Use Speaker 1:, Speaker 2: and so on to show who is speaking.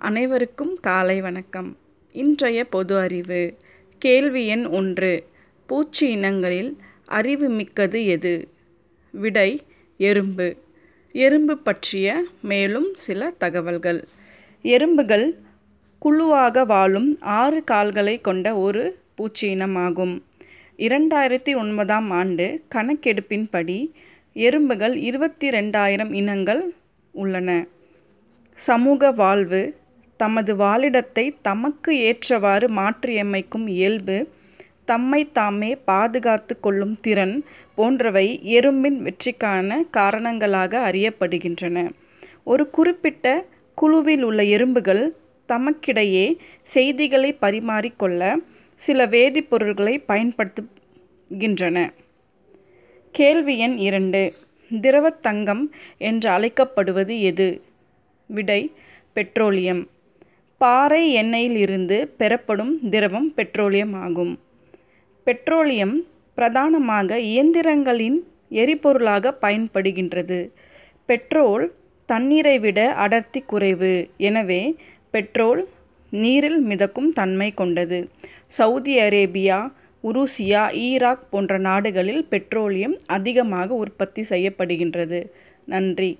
Speaker 1: அனைவருக்கும் காலை வணக்கம். இன்றைய பொது அறிவு கேள்வி எண் ஒன்று பூச்சி இனங்களில் அறிவு மிக்கது எது? விடை எறும்பு. எறும்பு பற்றிய மேலும் சில தகவல்கள். எறும்புகள் குழுவாக வாழும் ஆறு கால்களை கொண்ட ஒரு பூச்சி இனமாகும். இரண்டாயிரத்தி ஒன்பதாம் ஆண்டு கணக்கெடுப்பின்படி எறும்புகள் இருபத்தி ரெண்டாயிரம் இனங்கள் உள்ளன. சமூக வாழ்வு தமது வாழிடத்தை தமக்கு ஏற்றவாறு மாற்றியமைக்கும் இயல்பு தம்மை தாமே பாதுகாத்து கொள்ளும் திறன் போன்றவை எறும்பின் வெற்றிக்கான காரணங்களாக அறியப்படுகின்றன. ஒரு குறிப்பிட்ட குழுவில் உள்ள எறும்புகள் தமக்கிடையே செய்திகளை பரிமாறிக்கொள்ள சில வேதிப்பொருட்களை பயன்படுத்துகின்றன. கேள்வி எண் இரண்டு. திரவத்தங்கம் என்று அழைக்கப்படுவது எது? விடை பெட்ரோலியம். பாறை எண்ணெயில் இருந்து பெறப்படும் திரவம் பெட்ரோலியம் ஆகும். பெட்ரோலியம் பிரதானமாக இயந்திரங்களின் எரிபொருளாக பயன்படுகின்றது. பெட்ரோல் தண்ணீரை விட அடர்த்தி குறைவு. எனவே பெட்ரோல் நீரில் மிதக்கும் தன்மை கொண்டது. சவுதி அரேபியா உருசியா ஈராக் போன்ற நாடுகளில் பெட்ரோலியம் அதிகமாக உற்பத்தி செய்யப்படுகின்றது. நன்றி.